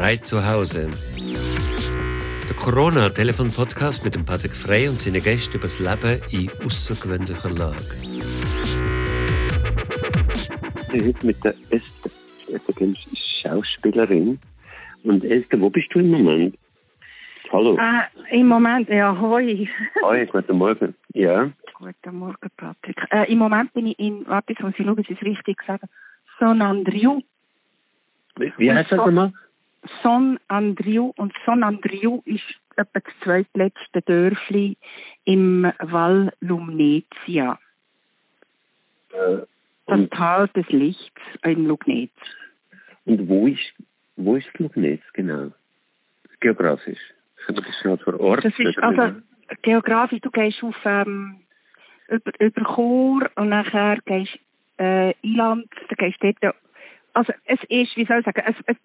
Frei zu Hause. Der Corona-Telefon-Podcast mit dem Patrick Frey und seinen Gästen über das Leben in außergewöhnlicher Lage. Ich heute mit der Esther. Esther ist Schauspielerin. Und Esther, wo bist du im Moment? Hallo. Äh, Im Moment, ja, hoi. Hoi, guten Morgen. Ja. Guten Morgen, Patrick. Äh, Im Moment bin ich in, warte, jetzt muss ich schauen, ob ich es richtig sage, Son Andriu. Wie, wie heißt das nochmal? Son Andriu. Und Son Andriu ist etwa das zweitletzte Dörfli im Val Lumnezia. Äh, Das Tal des Lichts in Lugnetz. und wo ist, wo ist Lugnetz genau? Geografisch. Das schnell vor Ort? Das ist, also, geografisch, du gehst auf, ähm, über, über Chur und nachher gehst, äh, Inland, dann gehst du dort, also, es ist, wie soll ich sagen, es, es,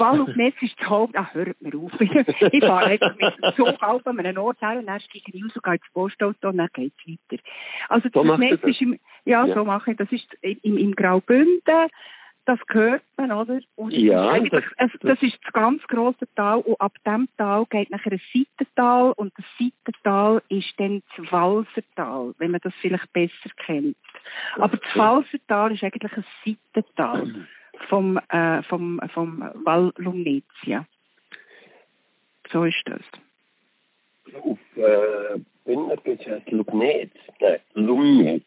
Wall auf Netz ist das Haupt, ach, hört mir auf. ich fahre einfach mit dem Zug auf an einem Ort her und dann steige ich raus und gehe ins Postauto und dann geht's weiter. Also, So das Netz das? ist im, ja, Ja. so mache ich, das ist im, im Graubünden, das hört man, oder? Und Ja, das- es, das ist das ganz grosse Tal und ab dem Tal geht nachher ein Seitental und das Seitental ist dann das Walsertal, wenn man das vielleicht besser kennt. Aber das Walsertal ist eigentlich ein Seitental vom, äh, vom, vom Val Lumnezia. So ist das. Auf, äh, Bündner geht es heißt Lugnetz. Nein, Lumnetz.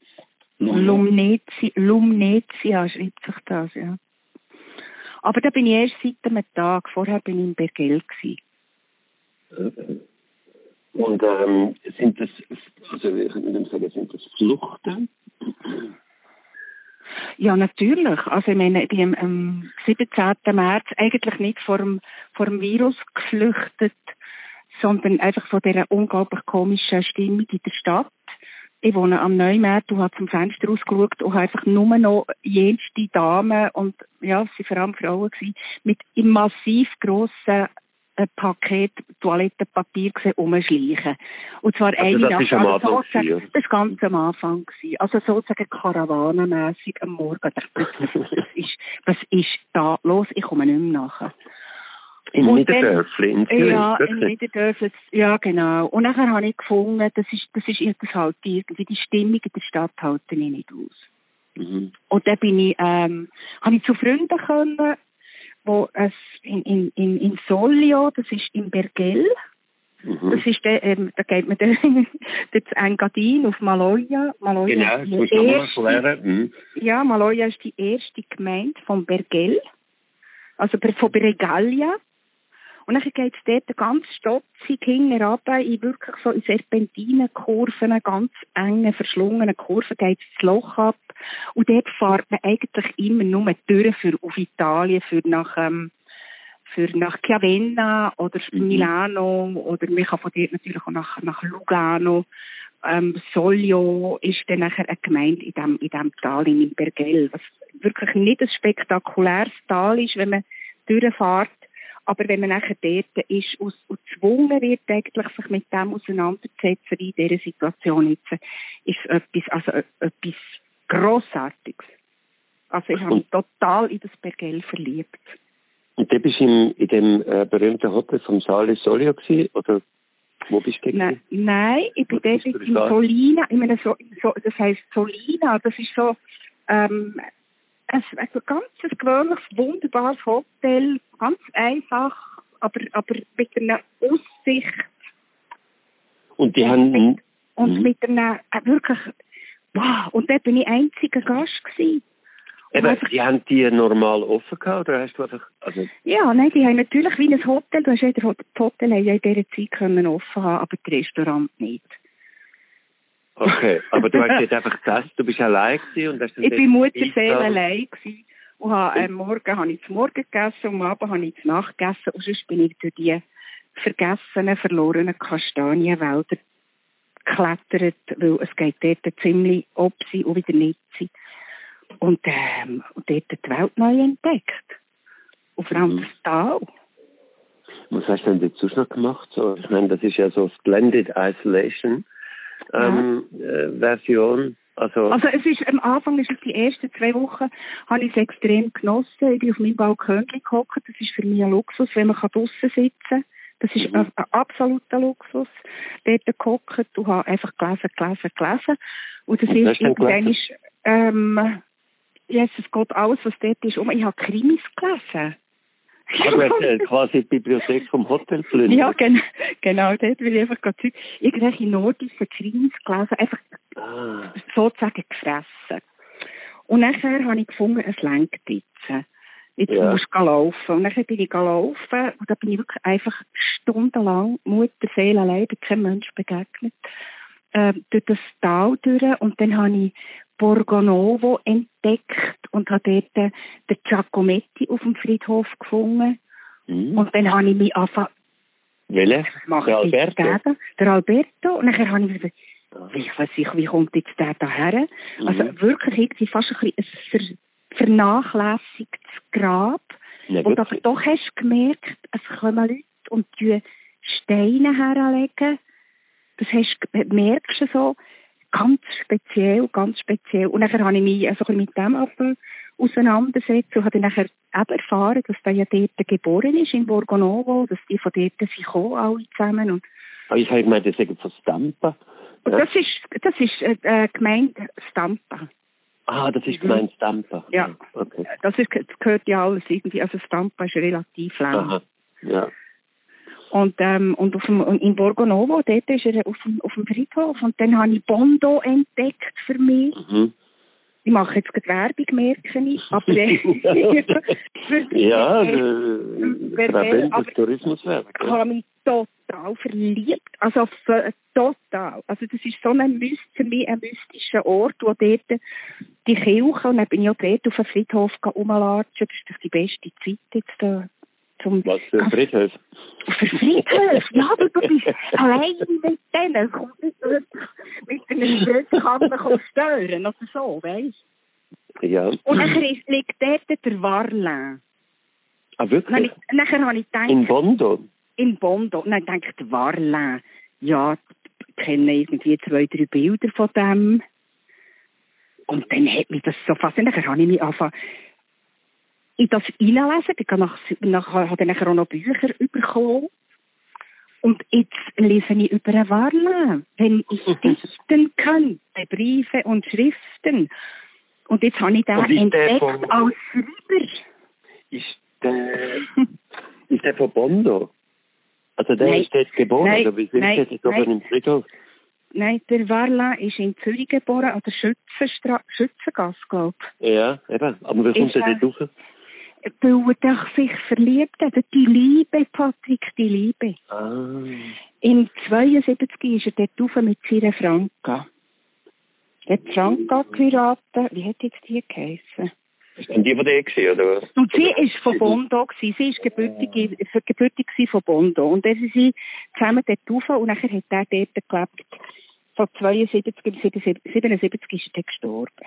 Lumnezi, Lumnezia schreibt sich das, ja. Aber da bin ich erst seit einem Tag. Vorher bin ich in Bergell gewesen. Und ähm, sind das, also ich würde sagen, sind das Fluchten? Ja, natürlich. Also ich meine, bin am, am 17. März eigentlich nicht vor dem, vor dem Virus geflüchtet, sondern einfach von dieser unglaublich komischen Stimmung in der Stadt. Ich wohne am Neumarkt und habe zum Fenster rausgeschaut und habe einfach nur noch jenste Damen und, ja, es waren vor allem Frauen mit massiv grossen äh, Paket Toilettenpapier gesehen rumschleichen. Und zwar Also eine das nach ist am also sozusagen- Das ganz am Anfang gewesen. Also sozusagen karawanenmässig am Morgen. Was ist, was ist da los? Ich komme nicht mehr nachher. In Niederdörfli, in Zürich. Ja, in wirklich? Niederdörfli, ja genau. Und nachher habe ich gefunden, das ist, das ist das halt irgendwie, die Stimmung in der Stadt halte ich nicht aus. Mhm. Und dann bin ich, ähm, habe ich zu Freunden können, wo es in, in, in, in Solio, das ist in Bergell, Mhm. das ist der, ähm, da geht man dann Engadin auf Maloja. Maloja Genau, das du nochmal erste- erklären. Mhm. Ja, Maloja ist die erste Gemeinde von Bergell, also von Bregalia. Und dann geht es dort ganz stotzig hinten in wirklich so in Serpentinenkurven, ganz engen, verschlungenen Kurven, geht das Loch ab. Und dort fährt man eigentlich immer nur durch für auf Italien, für nach, ähm, für nach Chiavenna oder Mhm. Milano oder man kann von dort natürlich auch nach, nach Lugano. Ähm, Solio ist dann nachher eine Gemeinde in dem, in dem Tal in Bergell, was wirklich nicht ein spektakuläres Tal ist, wenn man durchfährt. Aber wenn man nachher dort ist und, gezwungen wird, eigentlich sich mit dem auseinanderzusetzen, wie in dieser Situation jetzt, ist es etwas, also äh, etwas Grossartiges. Also ich habe mich total in das Bergell verliebt. Und du bist im, in dem äh, berühmten Hotel vom Sale Solio gewesen, oder wo bist du? Nein, nein, ich bin dort in Solina, ich meine, so, so, das heisst Solina, das ist so, ähm, ein, ein ganz gewöhnliches, wunderbares Hotel, ganz einfach, aber, aber mit einer Aussicht Und die haben, und Mhm. mit einer, äh, wirklich, wow, und dort bin ich einziger Gast gewesen. Eben, die haben die normal offen gehabt, oder hast du einfach, also, Ja, nein, die haben natürlich wie ein Hotel, du hast ja, das Hotel haben ja in dieser Zeit können offen haben, aber das Restaurant nicht. okay, aber du hast jetzt einfach gegessen, du bist allein gewesen und hast Ich bin Mutterseele Pizza- allein gewesen. Und habe, am Morgen habe ich zum Morgen gegessen und am Abend habe ich zum Nacht gegessen. Und sonst bin ich durch die vergessenen, verlorenen Kastanienwälder geklettert, weil es geht dort ziemlich ob sie und wieder nicht sie. Und, ähm, und dort die Welt neu entdeckt. Und vor allem Mhm. das Tal. Was hast du denn dazu noch gemacht? So, ich meine, das ist ja so Splendid Isolation ähm, äh, Version. Also, Also es ist, am Anfang ist es die ersten zwei Wochen, habe ich es extrem genossen. Ich bin auf meinem Balkon gehockt. Das ist für mich ein Luxus, wenn man kann draussen sitzen kann. Das ist Mhm. ein, ein absoluter Luxus. Dort gehockt und habe einfach gelesen, gelesen, gelesen. Und das Was ist irgendwann ist, ähm, Jesus Gott, alles, was dort ist. um. Ich habe Krimis gelesen. hast äh, quasi die Bibliothek vom Hotel plündert. Ja, gen genau, dort will ich einfach gerade Zeug, irgendwelche nordischen Krimis gelesen, einfach Ah, sozusagen gefressen. Und nachher habe ich gefunden, es lenkt jetzt. Jetzt Ja. musst du laufen. Und nachher bin ich gelaufen und da bin ich wirklich einfach stundenlang Mutter, Seele, allein, bin kein Mensch begegnet, äh, durch das Tal durch und dann habe ich Borgonovo entdeckt und habe dort den Giacometti auf dem Friedhof gefunden. hm. Und dann habe ich mich angefangen, Welche? was mache Der Alberto? gegen? Der Alberto. Und nachher habe ich mir gedacht, wie, weiß ich, wie kommt jetzt der daher? Also Mhm. wirklich irgendwie fast ein ein ver vernachlässigtes Grab. Ja, und aber doch hast du gemerkt, es kommen Leute und die Steine herlegen. Das hast, du- merkst du so, ganz speziell, ganz speziell. Und nachher habe ich mich also mit dem Apfel auseinandergesetzt und habe dann nachher eben erfahren, dass der ja dort geboren ist, in Borgonovo, dass die von dort sind gekommen, alle zusammen. Und Ah, ich habe gemeint, das sagen von Stampa. und das ist, das ist äh, äh, gemeint Stampa. Ah, das ist gemeint Stampa. Ja. Okay. Das, ist, das gehört ja alles irgendwie. Also Stampa ist relativ lang. Aha. Ja. Und, ähm, und auf dem, in Borgonovo, dort ist er auf dem, auf dem Friedhof. Und dann habe ich Bondo entdeckt für mich. Mhm. Ich mache jetzt gerade Werbung, merke ich. Aber äh, ja, äh, aber- des Tourismuswerk. ich habe mich total verliebt. Also f- total. Also das ist so ein Myst, für mich ein mystischer Ort, wo dort die Kirche, und dann bin ich auch dort auf dem Friedhof rumlatschen. Das ist doch die beste Zeit jetzt da. Zum Was für ein Friedhof? Für Friedhof? Ja, aber du bist allein mit denen. Es kommt nicht mit einem kommen stören oder so, weißt Ja. Und ist, liegt dort der Warlin. Ah, Dann wirklich? ich- Nachher habe ich gedacht, In Bondo? in Bondo. Dann denke ich, Warlin, ja, ich kenne irgendwie zwei, drei Bilder von dem. Und dann hat mich das so fasziniert. Dann habe ich mich angefangen, in das hineinlesen. Ich habe nach, nach, habe dann nachher auch noch Bücher bekommen. Und jetzt lese ich über einen Warlin, wenn ich dichten könnte, Briefe und Schriften. Und jetzt habe ich den entdeckt von- als Schreiber. Ist der, ist der von Bondo? Also der Nein. ist dort geboren, Nein. oder wie sind Nein. der jetzt oben im Friedhof? Nein, der Warlin ist in Zürich geboren, an der Schützengasse, glaube Ja, eben. Aber wie kommt er- dort rauf? Weil er doch sich verliebt hat. Die Liebe, Patrick, die Liebe. Ah. In 72 ist er dort rauf mit seiner Franka. Er hat Franka geheiratet. Wie hat jetzt die geheissen? Ist denn die von der gewesen, oder was? Und sie ist von Bondo gewesen. Sie ist gebürtig, äh, gebürtig von Bondo. Und dann sind sie zusammen dort rauf und nachher hat er dort gelebt. Von 72 bis 77 77 ist er dann gestorben.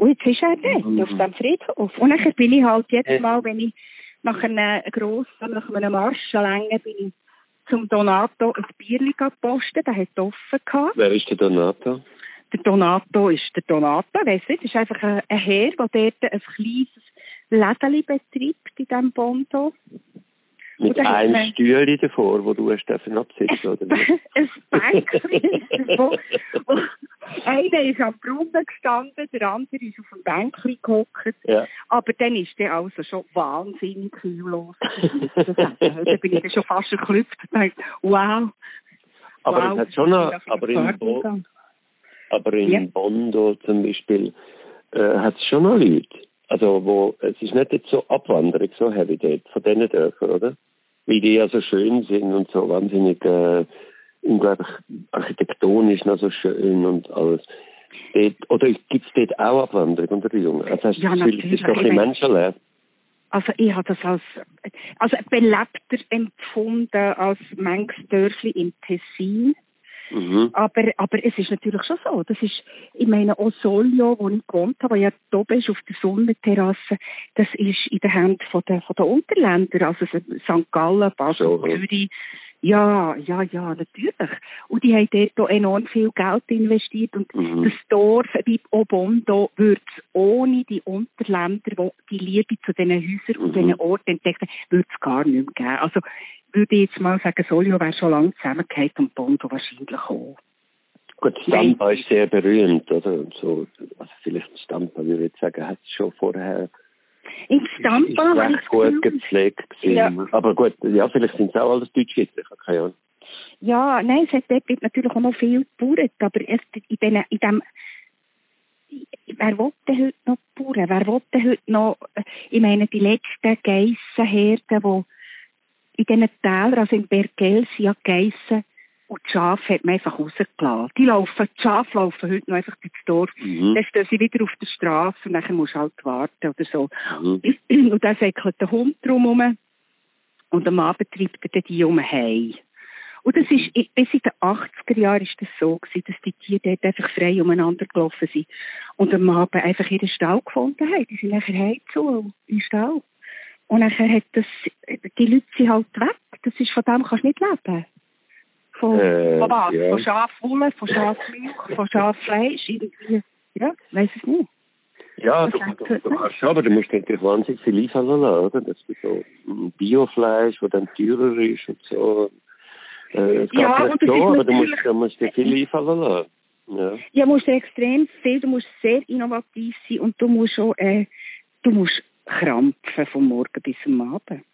Und jetzt ist er dort, Mhm. auf dem Friedhof. Und nachher bin ich halt jedes Mal, wenn ich nach einem grossen, nach einem Marschenlänge bin ich zum Donato ein Bierli gepostet. Der hat offen gehabt. Wer ist der Donato? Der Donato ist der Donato, weiss nicht, das ist einfach ein, Herr, der dort ein kleines Lädeli betreibt in diesem Bondo. Mit einem man- Stühle davor, wo du hast absitzen, oder ein Bänkchen. Einer ist am Brunnen gestanden, der andere ist auf dem Bänkchen gehockt. Ja. Aber dann ist der also schon wahnsinnig kühllos. da bin ich dann schon fast erklüpft und dachte, wow. Aber wow, es hat schon ist aber in, Bo aber in Ja. Bondo zum Beispiel äh, hat es schon noch Leute. Also wo es ist nicht jetzt so Abwanderung so heavy dort von diesen Dörfern, oder? Weil die ja so schön sind und so wahnsinnig äh, unglaublich architektonisch noch so schön und alles. Dort, oder gibt es dort auch Abwanderung unter den Jungen? Also hast du Ja, das Gefühl, es ist doch ein Ich meine- menschenleer? Also ich habe das als also belebter empfunden als manches Dörfli im Tessin. Mhm. Aber, aber es ist natürlich schon so. Das ist, ich meine, Osolio, wo ich gewohnt habe, wo ja oben ist auf der Sonnenterrasse, das ist in den Händen von der, von der Unterländer. Also so St. Gallen, Basel, So, ja. Ja, ja, natürlich. Und die haben dort enorm viel Geld investiert. Und mhm. das Dorf wie Obondo würde es ohne die Unterländer, die die Liebe zu diesen Häusern mhm. und diesen Orten entdeckt haben, würde es gar nicht mehr geben. Also würde ich jetzt mal sagen, Solio wäre schon lange zusammengehört und Bondo wahrscheinlich auch. Gut, Stampa ist sehr berühmt, oder? So, also vielleicht Stampa, würde ich sagen, hat es schon vorher im Stammbau ist recht gut gepflegt Ja. Aber gut, ja, vielleicht sind es auch alles Deutschschweizer, ich habe keine Ahnung. Ja, nein, es hat dort natürlich auch noch viel gebaut, aber erst in, den, in dem wer will denn heute noch bauen? Wer will denn heute noch, äh, ich meine, die letzten Geissenherden, die in diesen Tälern, also in Bergel, sind ja Geissen, und die Schafe hat man einfach rausgelassen. Die laufen, die Schafe laufen heute noch einfach durchs Dorf. Mhm. Dann stehen sie wieder auf der Straße und dann musst du halt warten oder so. Mhm. Und dann säckelt der Hund drumherum und am Abend treibt er die um heim. Und das ist, bis in den 80er Jahren ist das so gewesen, dass die Tiere dort einfach frei umeinander gelaufen sind und am Abend einfach ihren Stall gefunden haben. Die sind nachher heimzu, im Stall. Und nachher hat das, die Leute sind halt weg. Das ist, von dem kannst du nicht leben. Von, äh, von was? Ja. Von Schafwolle, von Schafmilch, von Schaffleisch, irgendwie. Ja, weiß es nicht. Ja, du, du, du kannst aber du musst natürlich wahnsinnig viel liefern lassen, oder? Das ist so Biofleisch, das dann teurer ist und so. Äh, es ja, und so, aber du musst, du musst dir viel liefern lassen. Ja. ja, du musst extrem viel, du musst sehr innovativ sein und du musst auch, äh, du musst krampfen vom Morgen bis am Abend.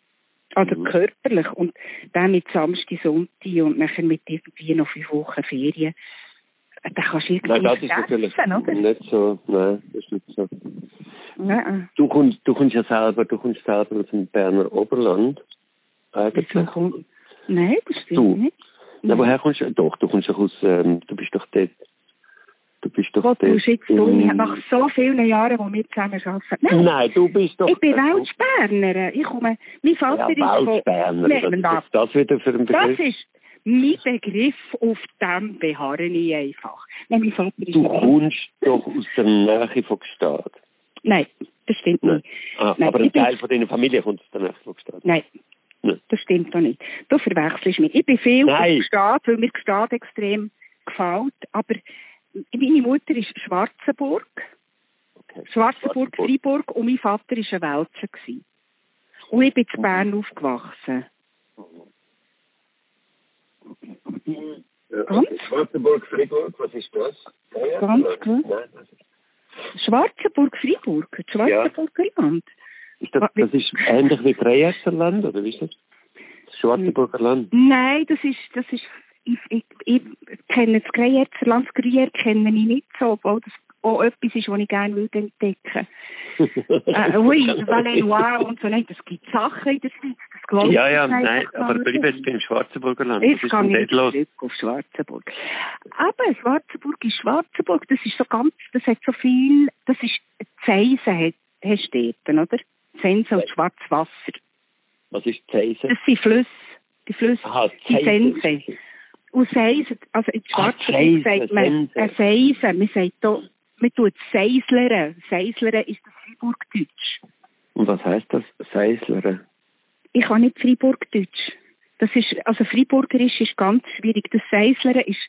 Also mhm. körperlich. Und dann mit Samstag, Sonntag und nachher mit irgendwie noch fünf Wochen Ferien. Da kannst du irgendwie Nein, das ist natürlich oder? nicht so. Nein, das ist nicht so. Nein. Du kommst, du kommst ja selber, du kommst selber aus dem Berner Oberland. Eigentlich. Nein, das stimmt du. nicht. Na, woher kommst du? Doch, du kommst doch aus, ähm, du bist doch dort Du bist doch Gott, du schickst du nach so vielen Jahren, wo wir zusammen arbeiten. Nein, Nein du bist doch... Ich bin Welschberner. Ich komme... Mein Vater ja, ist von... Nein, was ist das wieder für ein Begriff? Das ist mein Begriff, auf dem beharre ich einfach. Nein, mein Vater ist du kommst doch aus der Nähe von Gstaad. Nein, das stimmt nicht. Ah, Nein, aber ein Teil von deiner Familie kommt aus der Nähe von Gstaad. Nein. Nein. Das stimmt doch nicht. Du verwechselst mich. Ich bin viel Nein. auf Gstaad, weil mir Gstaad extrem gefällt, aber meine Mutter ist Schwarzenburg. Okay. Schwarzenburg, Schwarzenburg, Freiburg und mein Vater war ein Weltscher. Gewesen. Und ich bin in Bern mhm. aufgewachsen. Ja, Ganz? Schwarzenburg, Freiburg, was ist das? Ja, Ganz gut. Schwarzenburg, Freiburg, Schwarzenburger ja. Land. Ist das, das ist ähnlich wie Dreieckserland, oder wie ist das? Das Schwarzenburger Land? Nein, das ist, das ist ich, ich, ich kenne das Greyerzer Gruyère kenne ich nicht so, obwohl das auch etwas ist, was ich gerne will entdecken äh, Oui, Valais und so, nein, das gibt Sachen in der Schweiz, das glaube ich. Ja, ja, nein, aber bleib jetzt beim Schwarzenburger Land. Jetzt kann ich zurück auf Schwarzenburg. Aber Schwarzenburg ist Schwarzenburg, das ist so ganz, das hat so viel, das ist, Zeisen hast du dort, oder? Sense und Schwarzwasser. Was ist Zeisen? Das sind Flüsse, die Flüsse, Aha, die Sense. Und Seisen, also in Schwarzwald sagt man ein Seisen, man sagt da, man tut Seisleren. Seisleren ist das Freiburgdeutsch. Und was heisst das, Seisleren? Ich kann nicht Freiburgdeutsch. Das ist, also Freiburgerisch ist ganz schwierig. Das Seisleren ist,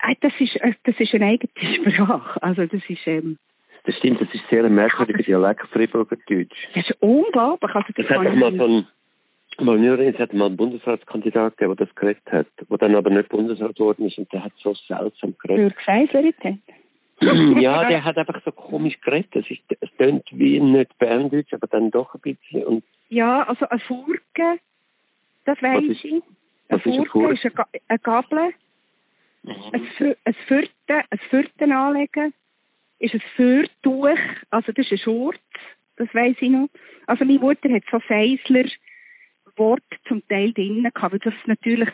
äh, das ist, äh, das ist eine eigene Sprache. Also das ist, ähm, das stimmt, das ist sehr ein merkwürdiger Dialekt, Freiburgerdeutsch. Das ist unglaublich. Also, das, das hat doch mal von, Mal es hat mal einen Bundesratskandidat gegeben, der das geredet hat, der dann aber nicht Bundesrat geworden ist und der hat so seltsam geredet. Für Geseislerit Ja, der hat einfach so komisch geredet. Es, ist, es klingt wie nicht Berndeutsch, aber dann doch ein bisschen. Und ja, also ein Furke, das weiß ist, ich. Ein Furke ist, ein eine Gabel. Mhm. Ein, ein Fürten, ein Fürten anlegen ist ein Fürtuch, also das ist ein Schurz, das weiß ich noch. Also meine Mutter hat so Seisler Wort zum Teil drin gehabt, weil das natürlich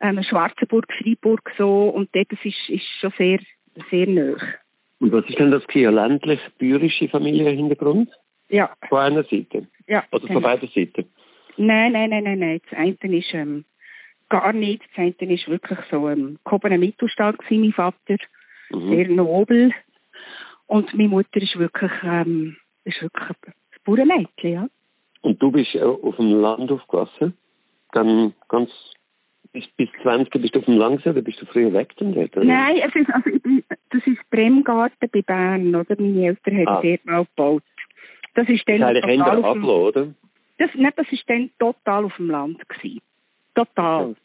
ähm, Schwarzenburg, Freiburg so und dort das ist, ist schon sehr, sehr nah. Und was ist denn das hier? Ländlich, bäuerische Familienhintergrund? Ja. Von einer Seite? Ja. Oder von beiden Seiten? Nein, nein, nein, nein, nein. Das eine ist ähm, gar nicht. Das eine ist wirklich so ein ähm, gehobener Mittelstand gewesen, mein Vater. Mhm. Sehr nobel. Und meine Mutter ist wirklich, ähm, ist wirklich ein Bauernmädchen, ja. Und du bist auf dem Land aufgewachsen? Dann ganz bis, bis 20 bist du auf dem Langsee oder bist du früher weg dann dort? Oder? Nein, es ist, also, ich bin, das ist Bremgarten bei Bern, oder? Meine Eltern haben Ah. dort mal gebaut. Das ist Das dann ist eigentlich total Ende auf dem, Aglo, oder? das, nein, das ist dann total auf dem Land gewesen. Total.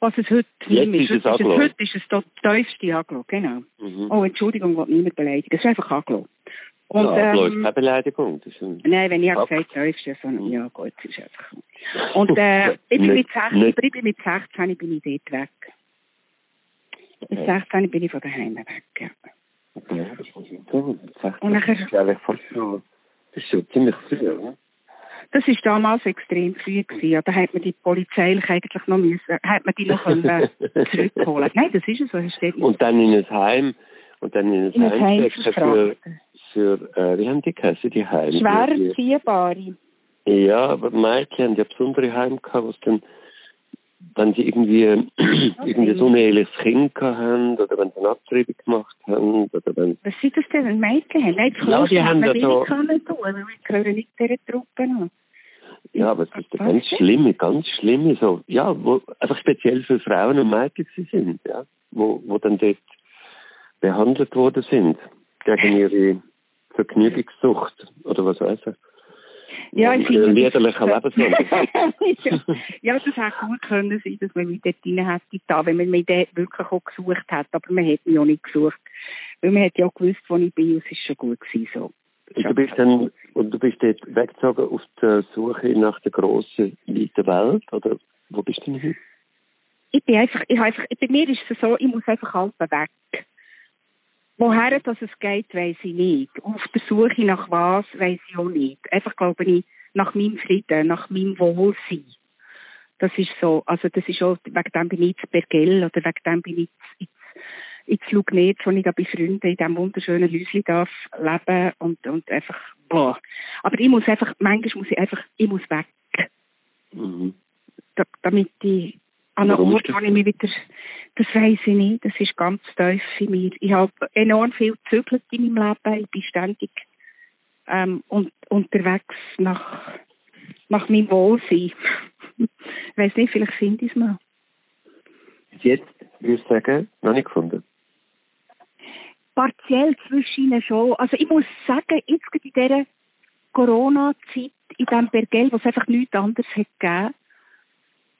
Was es heute nicht mehr ist es Heute Aglo. Heute ist es das tiefste Aglo, genau. Mhm. Oh, Entschuldigung, ich will niemand beleidigen. Es ist einfach Aglo. Und, ja, ähm, keine Beleidigung. Das ist ein Nein, wenn ich habe gesagt, tiefste, so, Mhm. ja gut, ist einfach so. Und äh, ich bin mit Nicht- 16, nicht- aber ich bin mit 16 bin ich dort weg. Mit Okay. 16 bin ich von daheim weg, ja. Ja, das ist gut. Das Und nachher- ist schon, das ist schon ziemlich früh, oder? Das ist damals extrem früh gewesen. Ja, da hat man die polizeilich eigentlich noch müssen, hat man die noch können, äh, zurückholen. Nein, das ist es so. Und dann in ein Heim, und dann in ein in ein Heim Heim für. Für, äh, wie haben die geheißen, die Heime? Schwer erziehbare. Ja, aber Mädchen haben ja besondere Heime gehabt, was dann, wenn sie irgendwie, irgendwie so ein eheliches Kind haben, oder wenn sie eine Abtreibung gemacht haben, oder wenn, Was sind das denn, wenn Mädchen haben? Nein, das Ja, die haben hat da man so- tun, wir gehören nicht dieser Truppe an. ja, aber es ist ganz denn? schlimme, ganz schlimme, so, ja, wo einfach speziell für Frauen und Mädchen sie sind, ja, wo, wo dann dort behandelt worden sind, gegen ihre Vergnügungssucht, oder was weiß ich. Ja, ich finde... liederlicher Lebenswandel. ja, ja, das hätte gut können sein, dass man mich dort rein hätte da, wenn man mich dort wirklich auch gesucht hat. Aber man hat mich auch nicht gesucht. Weil man hat ja auch gewusst, wo ich bin, es ist schon gut gewesen, so. Und du bist dann, und du bist dort weggezogen auf der Suche nach der grossen, weiten Welt, oder wo bist du denn hin? Ich bin einfach, ich habe einfach, bei mir ist es so, ich muss einfach halb weg. Woher dass es geht, weiß ich nicht. Auf der Suche nach was, weiß ich auch nicht. Einfach glaube ich, nach meinem Frieden, nach meinem Wohlsein. Das ist so, also das ist auch, wegen dem bin ich zu Bergell oder wegen dem bin ich ins, ins Lugnet, wo ich da bei Freunden in diesem wunderschönen Häuschen darf leben und, und einfach, boah. Aber ich muss einfach, manchmal muss ich einfach, ich muss weg Mhm. da, damit ich an einem Ort, das wo ich mich wieder, das weiß ich nicht, das ist ganz tief in mir. Ich habe enorm viel gezögert in meinem Leben, ich bin ständig ähm, und, unterwegs nach, nach meinem Wohlsein. ich weiß nicht, vielleicht finde ich es mal. Bis jetzt, würde ich sagen, noch nicht gefunden. Partiell zwischen ihnen schon. Also ich muss sagen, jetzt in dieser Corona-Zeit, in diesem Bergell, wo es einfach nichts anderes hat gegeben,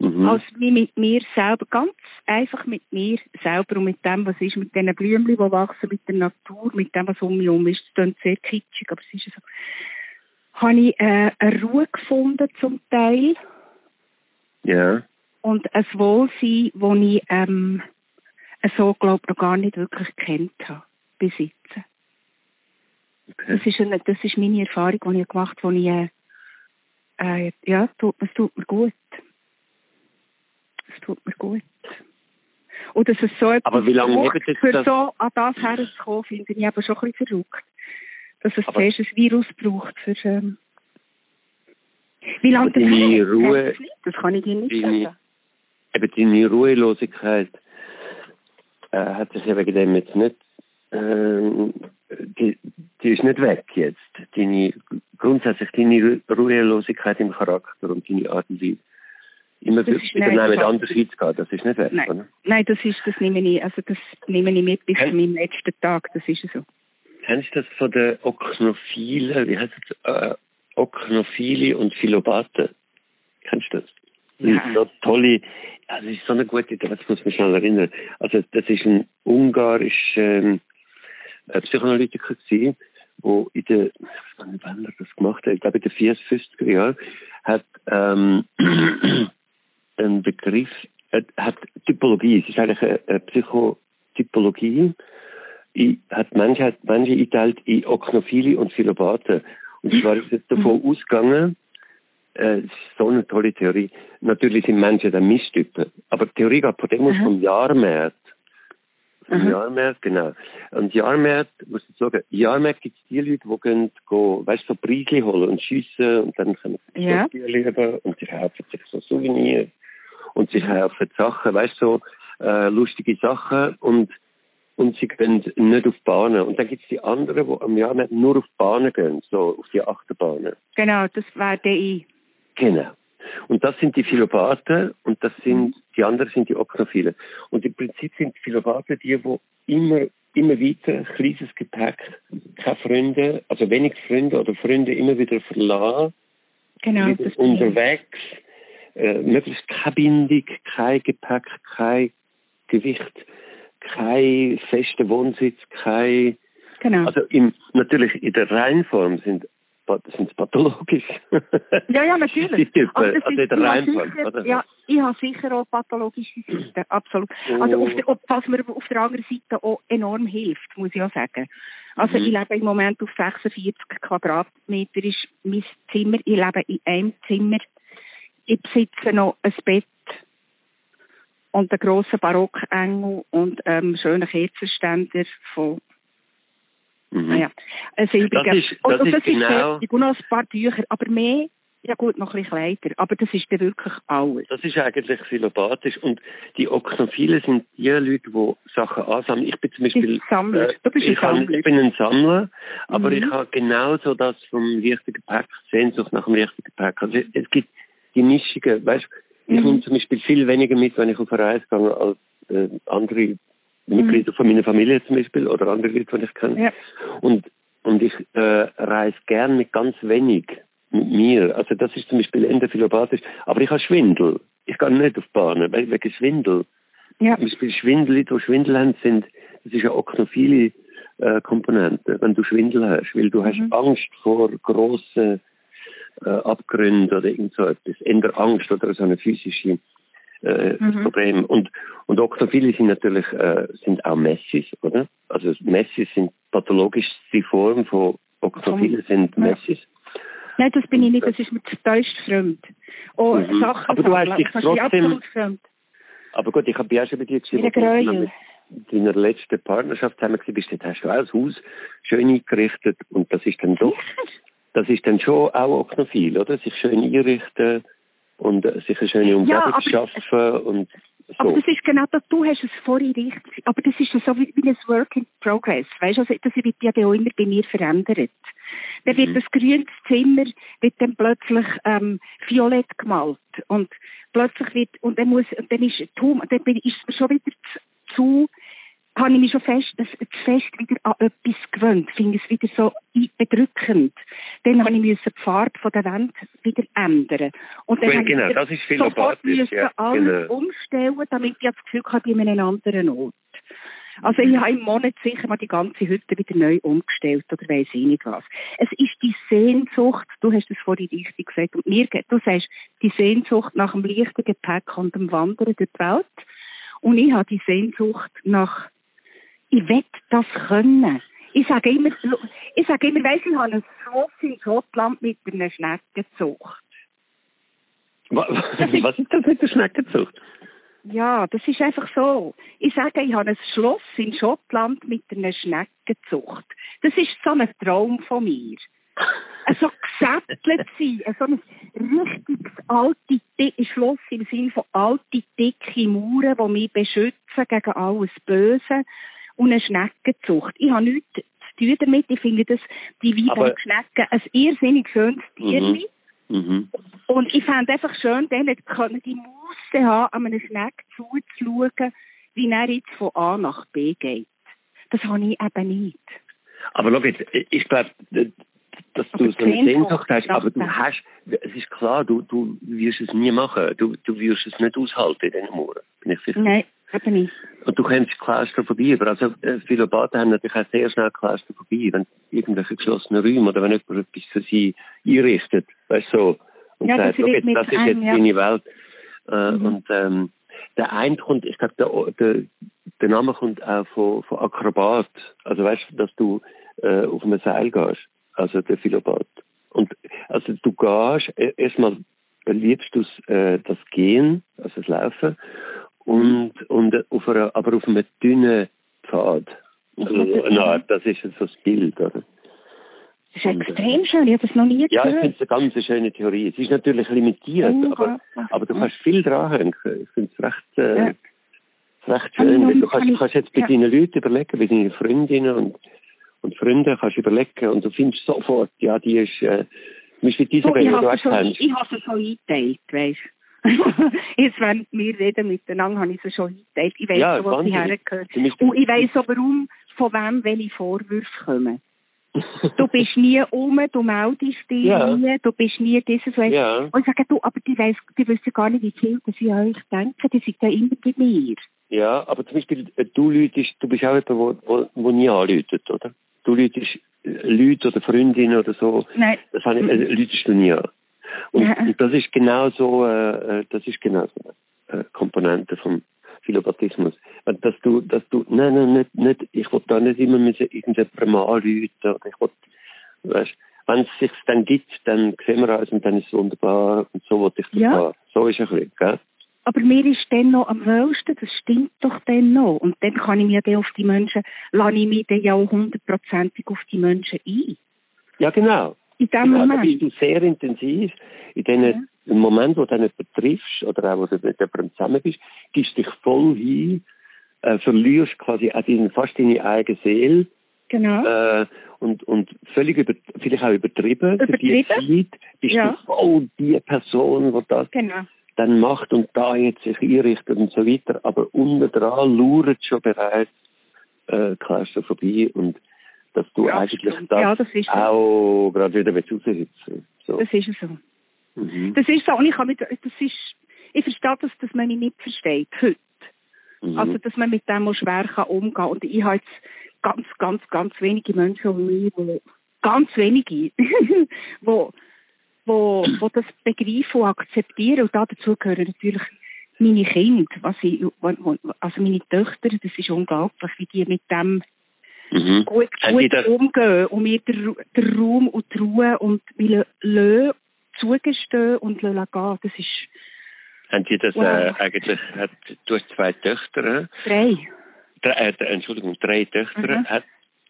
Mhm. als wie mit mir selber, ganz einfach mit mir selber und mit dem, was ist, mit diesen Blümchen, die wachsen, mit der Natur, mit dem, was um mich herum ist. Das klingt sehr kitschig, aber es ist so. Habe ich äh, eine Ruhe gefunden zum Teil ja. und ein Wohlsein, das ich ähm, so, glaube noch gar nicht wirklich kennt habe, jetzt. Okay. Das ist, eine, das ist meine Erfahrung, die ich gemacht habe, die ich, äh, äh, ja, tut, es tut mir gut. Es tut mir gut. Und dass es so etwas Aber wie lange braucht, für das- so an das herzukommen, finde ich aber schon ein bisschen verrückt. Dass es zuerst ein Virus braucht für, ähm, wie lange Aber deine? Ruhe- Das kann ich dir nicht deine- sagen. Eben deine Ruhelosigkeit äh, hat sich ja wegen dem jetzt nicht, ähm, die, die ist nicht weg jetzt. Deine, grundsätzlich deine Ru- Ruhelosigkeit im Charakter und deine Art und Weise, immer nein, mit das- anders hinzugehen, das ist nicht weg, Nein. oder? Nein, das ist, das nehme ich, also das nehme ich mit bis zu meinem letzten Tag, das ist so. Kennst du das von den Oknophilen, wie heißt das, äh, Oknophili und Philobate? Kennst du das? Das ist so tolle, ja, das ist so eine gute Idee, das muss ich mich schnell erinnern. Also, das ist ein ungarischer ähm, äh, Psychoanalytiker gewesen, wo in der, ich weiß nicht, wann er das gemacht hat, ich glaube in den 40, 50er Jahren, hat, ähm, einen Begriff, hat, hat Typologie, es ist eigentlich eine, eine Psychotypologie, ich, hat Menschen, hat Menschen eingeteilt in Oknophili und Philobate. Und zwar ist jetzt davon ausgegangen, äh, es ist so eine tolle Theorie. Natürlich sind Menschen dann Misstypen. Aber die Theorie geht von dem aus vom Jahrmarkt. Vom. Jahrmarkt, genau. Und Jahrmarkt, muss ich sagen, Jahrmarkt gibt es die Leute, die gehen, gehen weißt du, so Preisli holen und schiessen und dann können sie Ja. so leben und sie kaufen sich so Souvenirs und sie kaufen Sachen, weißt du, so, äh, lustige Sachen und und sie gehen nicht auf Bahnen. Und dann gibt es die anderen, die am Jahr nur auf Bahnen gehen, so auf die Achterbahnen. Genau, das der ich. Genau. Und das sind die Philopathen und das sind, mhm. die anderen sind die Oknophilen. Und im Prinzip sind Philopathen die, die immer, immer weiter, kleines Gepäck, keine Freunde, also wenig Freunde oder Freunde immer wieder verlassen, genau, wieder unterwegs, äh, möglichst keine Bindung, kein Gepäck, kein Gewicht, kein fester Wohnsitz, kein Genau. Also im, natürlich in der Reinform sind sind es pathologisch. ja, ja, natürlich. Aber das also in der Reinform, sicher, Ja, ich habe sicher auch pathologische Seiten, absolut. Oh. Also auf der, was mir auf der anderen Seite auch enorm hilft, muss ich auch sagen. Also mhm. ich lebe im Moment auf 46 Quadratmeter ist mein Zimmer. Ich lebe in einem Zimmer. Ich besitze noch ein Bett und einen grossen Barockengel und ähm, schönen Kerzenständer von Mhm. Naja, ein silbriger. Das ist, das und, und das ist, genau... Ist, und noch ein paar Bücher, aber mehr ja gut, noch ein bisschen Kleider, aber das ist dann wirklich alles. Das ist eigentlich philopathisch und die Oknophile sind die Leute, die Sachen ansammeln. Ich bin zum Beispiel... Sammler. Äh, du bist ein Sammler. ich bin ein Sammler, aber mhm. ich habe genauso das vom leichten Gepäck, Sehnsucht nach dem leichten Gepäck. Also es gibt die Mischungen, weißt ich mhm. nehme zum Beispiel viel weniger mit, wenn ich auf eine Reise gehe, als äh, andere Mitglieder mhm. von meiner Familie zum Beispiel oder andere Leute, die ich kenne. Ja. Und, und ich äh, reise gern mit ganz wenig mit mir. Also das ist zum Beispiel endophilopathisch. Aber ich habe Schwindel. Ich gehe nicht auf Bahnen, wegen Schwindel. Ja. Zum Beispiel Schwindel, die Schwindel haben, sind, das ist eine oknophile äh, Komponente, wenn du Schwindel hast, weil du hast mhm. Angst vor grossen äh, Abgründen oder irgend so etwas. Eher Angst oder so eine physische äh, mhm. Problem. Und, und Oktophile sind natürlich äh, sind auch Messis, oder? Also Messis sind pathologischste Form von Oktophile sind Messis. Nein, das bin ich nicht, das ist mir zu täuscht fremd. Oh, mhm. Sachen aber du hast dich trotzdem... Aber gut, ich habe ja schon bei dir geschrieben, in deiner letzten Partnerschaft haben wir gesehen, bist, hast du auch das Haus schön eingerichtet und das ist dann doch, das ist dann schon auch Oknophil, oder? Sich schön einrichten, und äh, sich eine schöne Umgebung ja, schaffen und so. Aber das ist genau das, du hast es vorhin richtig, aber das ist so wie, wie ein Work in Progress, weißt du, also das wird ja auch immer bei mir verändert. Dann wird mhm. das grüne Zimmer wird dann plötzlich ähm, violett gemalt und plötzlich wird und dann muss und dann ist Tom, dann bin ich schon wieder zu, zu habe ich mich schon fest, das, fest wieder an etwas gewöhnt, finde es wieder so bedrückend. Dann habe ich müssen die Farbe von der Wand wieder ändern. Und dann well, genau, ich das ist viel sofort müssen ja, alles genau. umstellen, damit ich das Gefühl habe, ich bin an einem anderen Ort. Also ich habe im Monat sicher mal die ganze Hütte wieder neu umgestellt oder weiss ich nicht was. Es ist die Sehnsucht, du hast es vorhin richtig gesagt, und mir geht, du sagst, die Sehnsucht nach dem leichten Gepäck und dem Wandern durch die Welt. Und ich habe die Sehnsucht nach ich will das können. Ich sage immer, ich sage immer, weiss, ich habe ein Schloss in Schottland mit einer Schneckenzucht. Was ist das mit der Schneckenzucht? Ja, das ist einfach so. Ich sage, ich habe ein Schloss in Schottland mit einer Schneckenzucht. Das ist so ein Traum von mir. so gesättelt sein, so ein richtiges alte dicke Schloss im Sinne von alte dicke Mauern, die mich beschützen gegen alles Böse und eine Schneckenzucht. Ich habe nichts zu tun damit. Ich finde das, die Weinbergschnecken, ein irrsinnig schönes Tier. Mhm. Mhm. Und ich fände einfach schön, dann können die Musse haben, an einer Schnecke zuzuschauen, wie er jetzt von A nach B geht. Das habe ich eben nicht. Aber schau jetzt, ich glaube, dass du so eine Sehnsucht hast, aber du hast, es ist klar, du, du wirst es nie machen. Du, du wirst es nicht aushalten in diesen Mooren, bin ich sicher. Nein, eben nicht. Und du kennst Klaustrophobie, aber also äh, Baden haben natürlich auch sehr schnell Klaustrophobie, wenn irgendwelche geschlossenen Räume oder wenn jemand etwas für sie einrichtet, weißt du, so, und ja, sagt, okay, das ist jetzt ja. deine Welt. Äh, mhm. Und ähm, der eine kommt, ich glaube, der, der, der Name kommt auch von, von Akrobat. Also weißt du, dass du äh, auf einem Seil gehst, also der Philobat. Und also du gehst, e, erstmal liebst du äh, das Gehen, also das Laufen, und, und auf einer, aber auf einem dünnen Pfad. Also, na, das ist so das Bild, oder? Das ist extrem schön, ich habe das noch nie gehört. Ja, ich finde es eine ganz schöne Theorie. Es ist natürlich limitiert, oh, aber, aber du kannst viel dranhängen. Ich finde es recht, äh, ja. recht schön. Du kannst, kannst jetzt bei ja. deinen Leuten überlegen, bei deinen Freundinnen und, und Freunden kannst du überlegen und du findest sofort, ja, die ist, äh, Zum Beispiel diese So, die du hast ich habe sie schon eingeteilt, weißt Jetzt, wenn wir reden miteinander, habe ich sie schon eingeteilt. Ich weiss Ja, schon, wo sie Beispiel- Und ich weiss auch, warum, von wem welche Vorwürfe kommen. Du bist nie um, du meldest dich Ja. nie, du bist nie dieses. So Ja. Und ich sage, du, aber die, weiss, die wissen gar nicht, wie viel dass ich an euch denke. Die sind ja immer bei mir. Ja, aber zum Beispiel, äh, du läutest, du bist auch jemand, wo, wo, wo nie anläutet, oder? Du läutest äh, Leute oder Freundinnen oder so, Nein. das habe ich, äh, läutest du nie an. Und, Ja. und das ist genau so, äh, äh, das ist genau so eine äh, Komponente vom Philopathismus. Äh, Dass du, dass du, nein, nein, nicht, nicht, ich will da nicht immer müssen irgendjemandem anrufen, ich will, weißt, wenn es sich dann gibt, dann sehen wir uns und dann ist es wunderbar und so will ich das Ja. haben. So ist ein bisschen, gell? Aber mir ist dann noch am wohlsten, das stimmt doch dann noch. Und dann kann ich mir dann auf die Menschen, lasse ich mich dann ja auch hundertprozentig auf die Menschen ein. Ja, genau. In dem da Moment. bist du sehr intensiv. In den im Moment, wo du jemanden triffst oder auch, wo du mit jemandem zusammen bist, gibst dich voll hin, äh, verlierst quasi auch deine, fast deine eigene Seele Genau. äh, und, und völlig über, vielleicht auch übertrieben. Für die Übertrieben? Zeit bist Ja. du voll die Person, die das Genau. dann macht und da jetzt sich einrichtet und so weiter. Aber unten dran lauert schon bereits äh, Klaustrophobie und dass du Ja, eigentlich stimmt. das, Ja, das ist so. auch gerade wieder raushüpfen so. Das ist so. Mhm. Das ist so. Und ich, kann mit, das ist, ich verstehe das, dass man mich nicht versteht, heute. Mhm. Also, dass man mit dem auch schwer kann umgehen kann. Und ich habe jetzt ganz, ganz, ganz wenige Menschen um mich, wo, ganz wenige, wo, wo, wo das begreifen und akzeptieren. Und da dazu gehören natürlich meine Kinder, was ich, also meine Töchter, das ist unglaublich, wie die mit dem Mhm. gut, gut das- umgehen und mir den, den Raum und die Ruhe und mir lassen, zugestehen und lassen gehen. Das ist Haben die das Wow. äh, eigentlich, hat, du hast zwei Töchter, äh? drei. drei, äh, Entschuldigung, drei Töchter, Mhm. hat,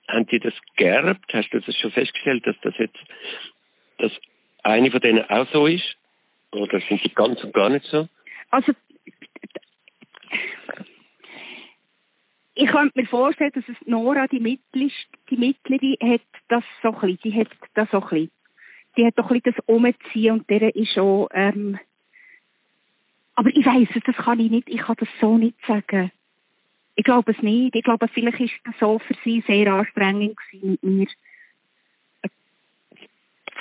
haben die das geerbt? Hast du das schon festgestellt, dass das jetzt, dass eine von denen auch so ist? Oder sind die ganz und gar nicht so? Also, ich könnte mir vorstellen, dass es Nora, die Mittlere, die Mittlere, hat das so ein bisschen, die hat das so ein bisschen. Die hat doch ein bisschen das Umziehen und der ist schon, ähm, aber ich weiss es, das kann ich nicht, ich kann das so nicht sagen. Ich glaube es nicht. Ich glaube, vielleicht ist das so für sie sehr anstrengend gewesen, mit mir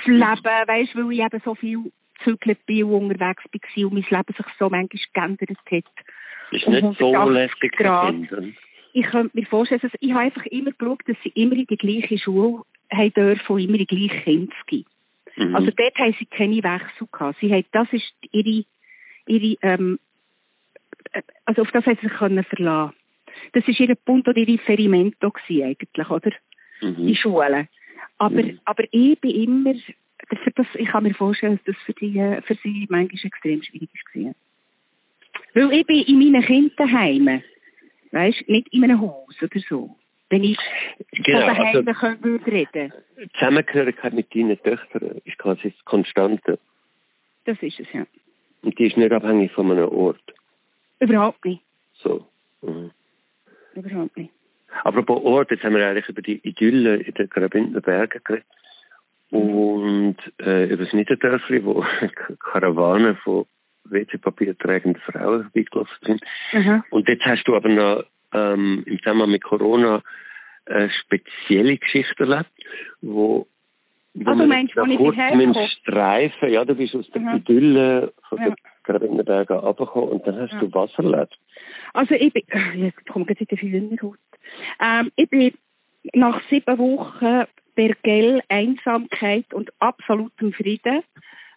zu leben, weißt, weil ich eben so viel gezügelt bin und unterwegs war und mein Leben sich so manchmal geändert hat. Ist Um nicht so 180 lässig für Grad. Ich könnte mir vorstellen, dass ich habe einfach immer geschaut, dass sie immer in die gleiche Schule haben dürfen und immer die gleichen Kinder geben. Mhm. Also dort haben sie keine Wechsel gehabt. Sie haben, das ist ihre, ihre, ähm, äh, also auf das haben sie sich können verlassen. Das ist ihr Punkt oder ihr Ferimento gewesen eigentlich, oder? Die mhm. Schule. Aber, Mhm. aber ich bin immer, für das, ich kann mir vorstellen, dass das für, die, äh, für sie manchmal extrem schwierig war. Weil ich bin in meinen Kinderheimen, weißt, nicht in einem Haus oder so. Wenn ich Genau, von daheim also- können würde reden. Die Zusammengehörigkeit mit deinen Töchtern ist quasi das Konstante. Das ist es, ja. Und die ist nicht abhängig von einem Ort. Überhaupt nicht. So. Mhm. Überhaupt nicht. Apropos Ort, jetzt haben wir eigentlich über die Idylle in den Graubündner Bergen geredet. Und äh, über das Niederdörfli, wo Karawanen von WC-Papier tragenden Frauen vorbeigelaufen sind. Aha. Und jetzt hast du aber noch ähm, im Zusammenhang mit Corona eine spezielle Geschichte erlebt, wo, wo Ah, du wir meinst, noch wo ich kurz hierher müssen komme? streifen Ja, du bist aus der Mhm. Idylle von Ja. den Graubündner Bergen runtergekommen und dann hast Ja. du was erlebt. Also ich bin, jetzt komme ich jetzt in den Haut. Ähm, ich bin nach sieben Wochen Bergell, Einsamkeit und absolutem Frieden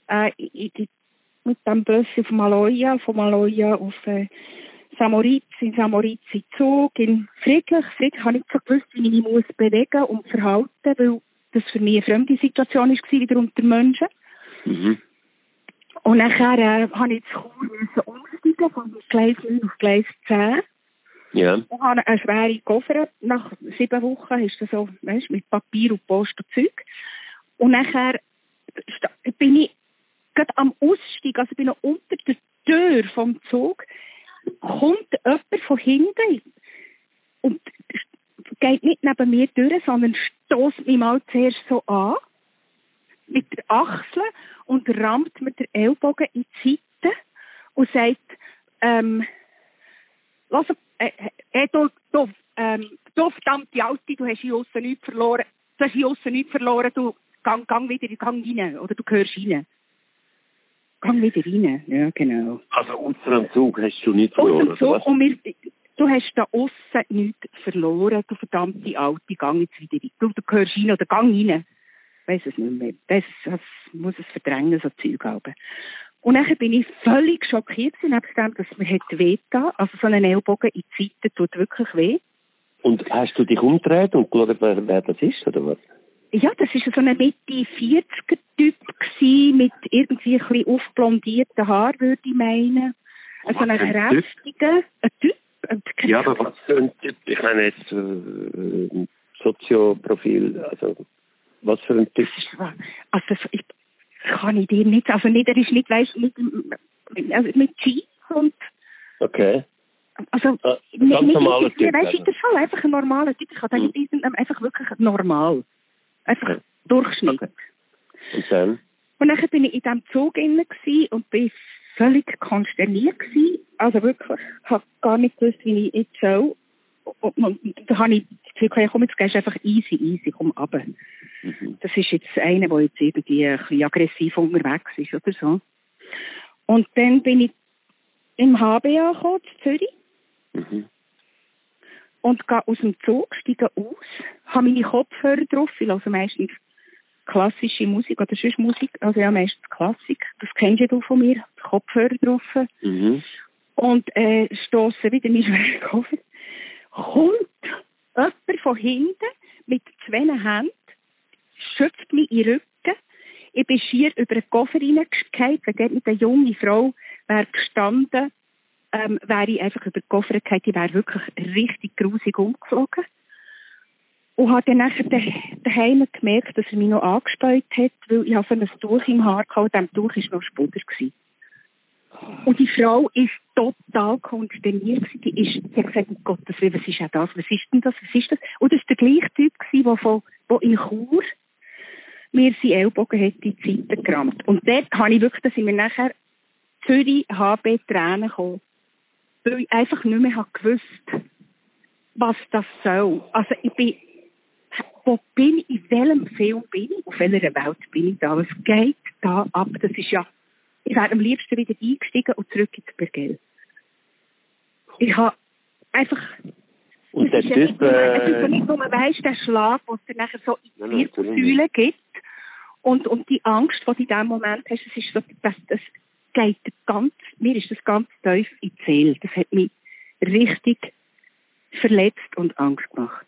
äh, in, in, mit dem Bus auf Maloja, von Maloja auf äh, Samoritz, in Samoritz in Zug, in friedlich, friedlich, habe ich so gewusst, wie ich mich muss bewegen und verhalten, weil das für mich eine fremde Situation war, wieder unter Menschen. Mhm. Und nachher äh, habe ich zu Chur müssen umsteigen von Gleis 9 auf Gleis 10. Ja. Und habe einen schweren Koffer. Nach sieben Wochen ist das so, weißt, mit Papier und Post und Zeug. Und nachher bin ich gerade am Ausstieg, also bin noch unter der Tür vom Zug, kommt jemand von hinten und geht nicht neben mir durch, sondern stößt mich mal zuerst so an. Mit, Achseln und rammt mir den Ellbogen in die Seite und sagt, ähm, lass, äh, äh, du, du, ähm, du verdammte Alte, du hast hier aussen nichts verloren, du hast hier aussen nichts verloren, du, gang, gang wieder, gang rein, oder du gehörst rein. Gang wieder rein, ja, genau. Also außer am Zug hast du nichts verloren, Außer oder was? so, und wir, du hast da aussen nichts verloren, du verdammte Alte, gang jetzt wieder rein. Du, du gehörst rein, oder gang rein. Weiss es nicht mehr. Das, das muss es verdrängen, so Zeug haben. Und dann bin ich völlig schockiert, gewesen, nebst dem, dass mir hat weh. Also so ein Ellbogen in die Seite tut wirklich weh. Und hast du dich umgedreht und geschaut, wer, wer das ist, oder was? Ja, das war so ein Mitte 40er Typ gewesen, mit irgendwie ein bisschen aufblondierten Haaren, würde ich meinen. So einen ein Typ? kräftigen, ein Typ. ein- Ja, aber was für ein Typ? Ich meine jetzt äh, äh, Sozioprofil, also was für ein Typ? Also das, ich, kann ich dir nicht, also nicht, er ist nicht, weißt mit, also mit Jeans und, Okay. also, Ah, ganz nicht, normaler Typ, weißt also. du, das ist schon einfach ein normaler Typ. Ich kann sagen, Mhm. die sind einfach wirklich normal. Einfach. Durchschnitt. Okay. Und dann? Und dann bin ich in diesem Zug innen gsi und bin völlig konsterniert gsi. Also wirklich, ich habe gar nicht gewusst, wie ich jetzt soll. Und, und, und da habe ich das Gefühl, komm, jetzt gehst du einfach easy, easy, komm runter. Mhm. Das ist jetzt einer, der jetzt irgendwie ein bisschen aggressiv unterwegs ist oder so. Und dann bin ich im HBA gekommen, in Zürich, Mhm. Und gehe aus dem Zug, steige aus, habe meine Kopfhörer drauf, ich höre meistens klassische Musik oder sonst Musik, also ja, meistens Klassik, das kennst ja du von mir, Kopfhörer drauf, Mhm. und äh, stoße wieder meinen schweren Koffer. Kommt jemand von hinten mit zwei Händen, schöpft mich in den Rücken. Ich bin schier über den Koffer reingefallen, wenn dort mit einer jungen Frau wäre gestanden, ähm, wäre ich einfach über den Koffer gefallen, die wäre wirklich richtig grusig umgeflogen. Und habe dann nachher da- daheim gemerkt, dass er mich noch angespäut hat, weil ich habe ein Tuch im Haar gehabt, und diesem Tuch war noch Spuder. Und die Frau ist total konsterniert. Die, ist, die hat gesagt, um Gottes Willen, was ist denn das? Was ist denn das? Was ist das? Und das war der gleiche Typ, der, von, der in Chur mir seine Ellbogen hat in die Seite gerammt. Und dort habe ich wirklich, dass ich mir nachher Zürich HB Tränen gekommen. Weil ich einfach nicht mehr habe gewusst, was das soll. Also ich bin, wo bin ich, in welchem Film bin ich, auf welcher Welt bin ich da? Was geht da ab? Das ist ja, ich wäre am liebsten wieder eingestiegen und zurück ins Bergell. Ich habe einfach, Und der das ist ja Typ, es ist ja äh, nicht nur, weißt, der Schlag, den es dann nachher so in die Wirbelsäule gibt und, und die Angst, die du in diesem Moment hast, es ist so, das, das geht ganz, mir ist das ganz tief in die Seele. Das hat mich richtig verletzt und Angst gemacht.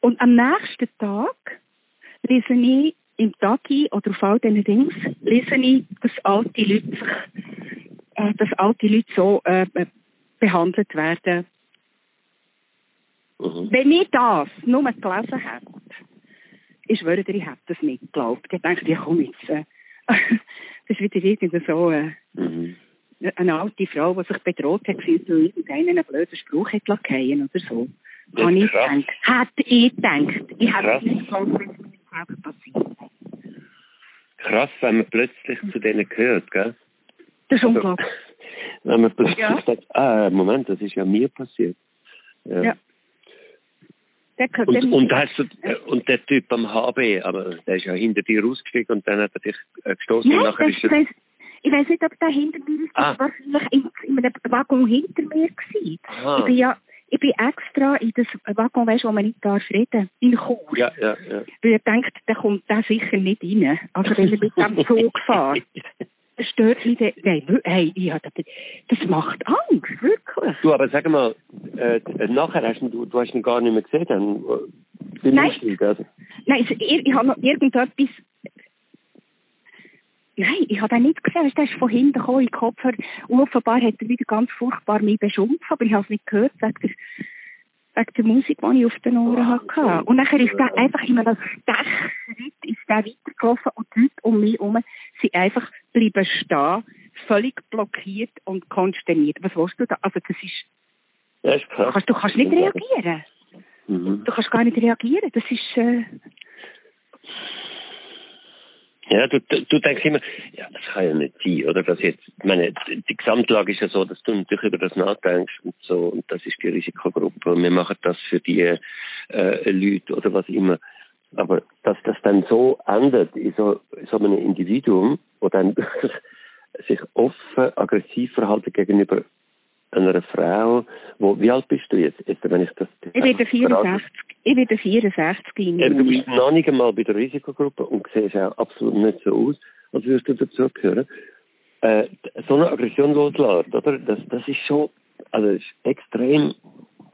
Und am nächsten Tag lese ich im Tagi oder auf all diesen Dings, lese ich, dass alte Leute sich, äh, dass alte Leute so äh, äh, behandelt werden. mhm. Wenn ich das nur gelesen hätte, ich schwöre dir, ich hätte das nicht geglaubt. Ich dachte, ja komm jetzt, äh, das ist wieder irgendwie so äh, Mhm. eine alte Frau, die sich bedroht hat, weil irgendeinen einen blöden Spruch hat lassen oder so. Habe ich gedacht. Hätte ich gedacht. Ich hätte nicht geglaubt, selber passiert. Krass, wenn man plötzlich zu denen gehört, gell? Das ist Also, unglaublich. Wenn man plötzlich Ja. sagt, ah, Moment, das ist ja mir passiert. Ja. Ja. Der, der, Und, und, hast du, äh, und der Typ am HB, aber der ist ja hinter dir rausgestiegen und dann hat er dich äh, gestoßen Nein, nachher das, ist er... das, ich weiß nicht, ob der hinter mir ist. Ah. Das war wahrscheinlich in, in einem Waggon hinter mir gewesen. Aha. Ich bin ja, ich bin extra in das Waggon, weißt, wo man nicht darf reden, in Chur. Ja, ja, ja. Weil ich denkt, der kommt da sicher nicht rein. Also wenn er mit dem Zug fährt. Das stört mich. dann- Nein, hey, ich hab, das macht Angst, wirklich. Du, aber sag mal, äh, nachher hast du, du hast ihn gar nicht mehr gesehen, dann äh, beim Nein. Einstieg, also. Nein, ich, ich habe noch irgendetwas. Nein, ich habe den nicht gesehen. Der ist von hinten gekommen, in den. Und offenbar hat er wieder ganz furchtbar mich beschimpft, aber ich habe es nicht gehört, wegen der, wegen der Musik, die ich auf den Ohren hatte. Und nachher ist der einfach in einem Stechschritt ist der weitergelaufen und die Leute um mich herum sind einfach bleiben stehen, völlig blockiert und konsterniert. Was willst du da? Also das ist, Das ist du krass. kannst, du kannst nicht reagieren. Mhm. Du kannst gar nicht reagieren. Das ist, äh, Ja, du, du denkst immer, ja, das kann ja nicht sein, oder? Dass jetzt, ich meine, die Gesamtlage ist ja so, dass du natürlich über das nachdenkst und so, und das ist die Risikogruppe, und wir machen das für die äh, Leute oder was immer. Aber dass das dann so endet in so, in so einem Individuum, wo dann sich offen aggressiv verhalten gegenüber einer Frau, wo, wie alt bist du jetzt, Esther, wenn ich das... Ich bin 64. Ich bin 64. Eben, du bist noch nicht einmal bei der Risikogruppe und siehst auch absolut nicht so aus, als würdest du dazugehören. Äh, so eine Aggression loslassen, oder? Das, das ist schon, also ist extrem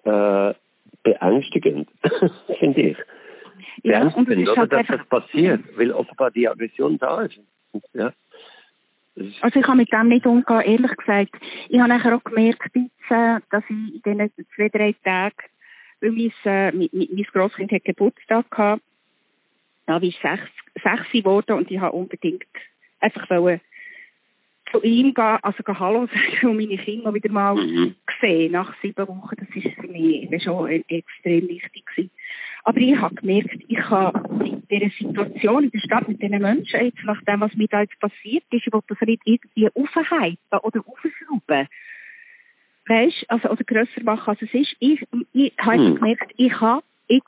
äh, beängstigend, finde ich. Ja, und es ist oder, halt dass das passiert, weil offenbar die Aggression da ist. Ja. Also ich kann mit dem nicht umgehen, ehrlich gesagt. Ich habe nachher auch gemerkt, dass ich in diesen zwei, drei Tagen, weil mein, äh, mein, mein Grosskind hat Geburtstag gehabt, da war ich sechs, sechs geworden und ich habe unbedingt einfach wollen zu ihm gehen, also gehen Hallo sagen und meine Kinder wieder mal Mhm. gesehen nach sieben Wochen. Das ist für mich schon e- extrem wichtig gewesen. Aber ich habe gemerkt, ich habe in dieser Situation in der Stadt mit diesen Menschen, jetzt nach dem, was mir da jetzt passiert ist, ich will das nicht irgendwie aufhypen oder aufschrauben. Weißt, also, oder grösser machen, als es ist. Ich, ich habe Hm. gemerkt, ich kann jetzt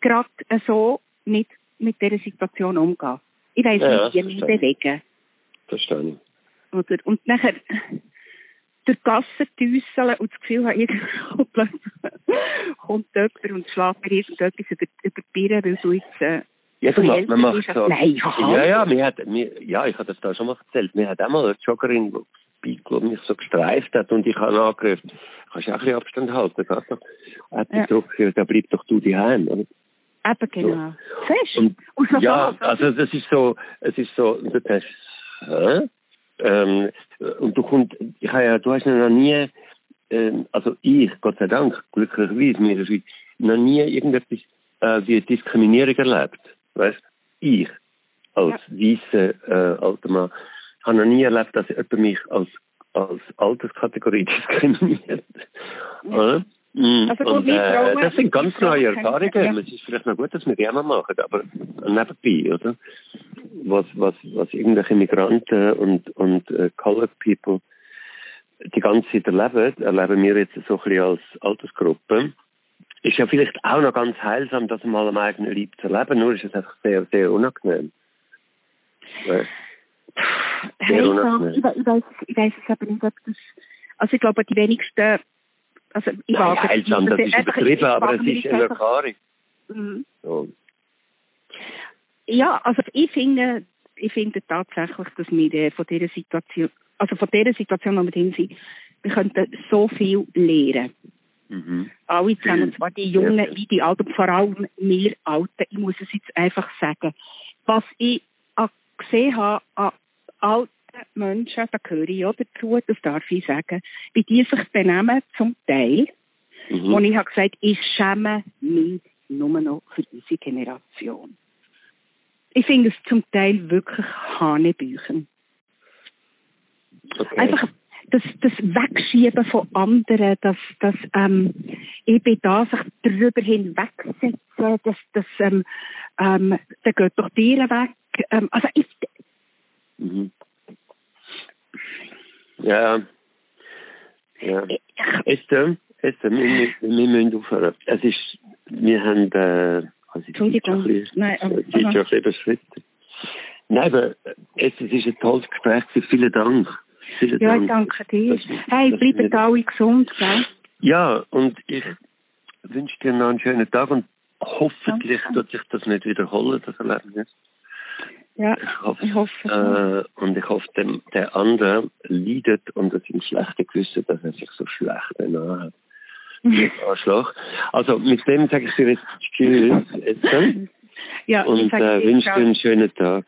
gerade so nicht mit dieser Situation umgehen. Ich weiss Ja, nicht, wie mich bewegen. Verstehe ich. Oder? Und nachher durch die Gassen düsseln und das Gefühl haben, irgendwo plötzlich kommt jemand und schlägt mir irgendetwas über, über die Birne, weil du jetzt äh, Ja, so du machst, man macht so. Nein. Ja, ja, mir hat, mir, ja, ich habe das da schon mal erzählt. Mir hat einmal eine Joggerin, die mich so gestreift hat und ich habe angerufen, kannst du auch ein bisschen Abstand halten, doch. Hat die Ja. zurückgehört, da bleib doch du daheim. oder? Eben genau. Siehst du? Und, Und so ja, also das ist so, es ist so, du denkst, hä? Ähm, und du kommst, ich habe ja, du hast ja noch nie, ähm, also ich, Gott sei Dank, glücklicherweise, mir in der Schweiz, noch nie irgendetwas äh, wie Diskriminierung erlebt. Weißt ich als weißer äh, alter Mann habe noch nie erlebt, dass jemand mich als, als Alterskategorie diskriminiert. Oder? Mm, Also und, äh, das sind ganz neue Erfahrungen. ja. Es ist vielleicht noch gut, dass wir die machen, aber nebenbei, oder? Was, was, was irgendwelche Migranten und, und äh, Colored People die ganze Zeit erleben, erleben wir jetzt so ein bisschen als Altersgruppe. Ist ja vielleicht auch noch ganz heilsam, das mal am eigenen Leib zu erleben, nur ist es einfach sehr, sehr unangenehm. Sehr ich, unangenehm. ich, ich weiß ich weiß es eben nicht, ob das, also ich glaube, die wenigsten, also ich Nein, heilsam, das ist einfach- übertrieben, aber es ist eine Erfahrung. Mhm. So. Ja, also ich finde, ich finde tatsächlich, dass wir äh, von dieser Situation, also von dieser Situation, wo wir drin sind, wir könnten so viel lernen. Mhm. Alle zusammen, und zwar die Jungen Ja. wie die Alten, vor allem wir Alten. Ich muss es jetzt einfach sagen. Was ich an- gesehen habe an alten Menschen, da gehöre ich auch dazu, das darf ich sagen, wie die sich benehmen zum Teil. Mhm. Und ich habe gesagt, ich schäme mich nur noch für unsere Generation. Ich finde es zum Teil wirklich Hanebüchen. Okay. Einfach das, das Wegschieben von anderen, das, das ähm, eben da sich drüber hinwegsetzen, das, das, ähm, ähm, der geht doch dir weg. Ähm, also ich, Mhm. Ja. Ja. Esther, Esther, wir, wir, müssen aufhören. Es ist, wir haben, äh, also Entschuldigung. bisschen- Nein, aber- die Zeit schon ein bisschen überschritten. Nein, aber Esther, es ist ein tolles Gespräch. Vielen Dank. Vielen ja, Dank. ich danke dir. Hey, bleibt alle gesund, gell? Ja, und ich wünsche dir noch einen schönen Tag und hoffentlich Danke. wird sich das nicht wiederholen, das Erlebnis. Ja, Ich hoffe, ich hoffe äh, und ich hoffe, dem, der andere leidet unter seinem schlechten Gewissen, dass er sich so schlecht benommen hat. Arschloch. Also mit dem sage ich dir jetzt Tschüss, Esther, ja, und äh, wünsche dir einen schönen Tag.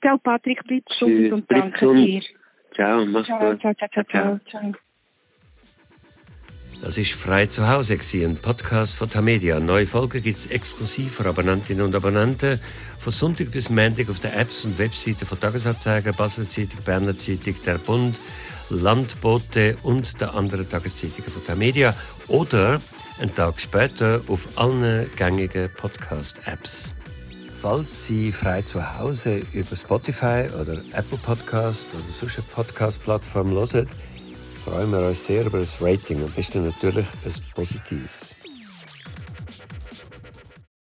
Ciao, Patrick, bleib gesund und danke dir. Ciao, mach's gut. ciao, ciao, ciao, ciao. ciao. Das ist «Frei zu Hause», ein Podcast von Tamedia. Neue Folgen gibt es exklusiv für Abonnentinnen und Abonnenten von Sonntag bis Montag auf den Apps und Webseiten von Tagesanzeiger, Basel Zeitung, Berner Zeitung, Der Bund, Landbote und der anderen Tageszeitungen von Tamedia oder einen Tag später auf allen gängigen Podcast-Apps. Falls Sie frei zu Hause über Spotify oder Apple Podcast oder eine Podcast-Plattform hören, freuen wir uns sehr über das Rating und bist natürlich ein positives.